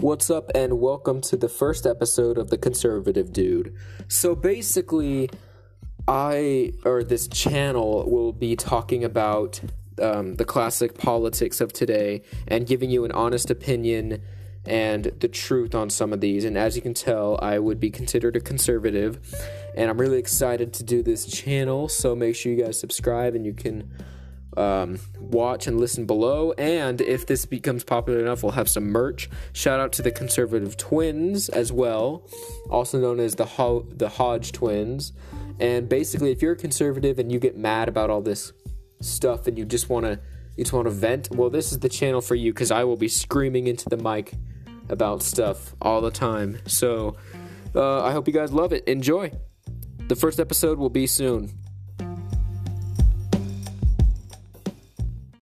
What's up, and welcome to the first episode of The Conservative Dude. So, basically, I, or this channel, will be talking about um, the classic politics of today and giving you an honest opinion and the truth on some of these. And as you can tell, I would be considered a conservative, and I'm really excited to do this channel. So, make sure you guys subscribe and you can um, watch and listen below. And if this becomes popular enough, we'll have some merch. Shout out to the Conservative Twins as well, also known as the Ho- the Hodge Twins. And basically, if you're a conservative and you get mad about all this stuff and you just want to you just want to vent, well, this is the channel for you because I will be screaming into the mic about stuff all the time. So uh, I hope you guys love it. Enjoy. The first episode will be soon.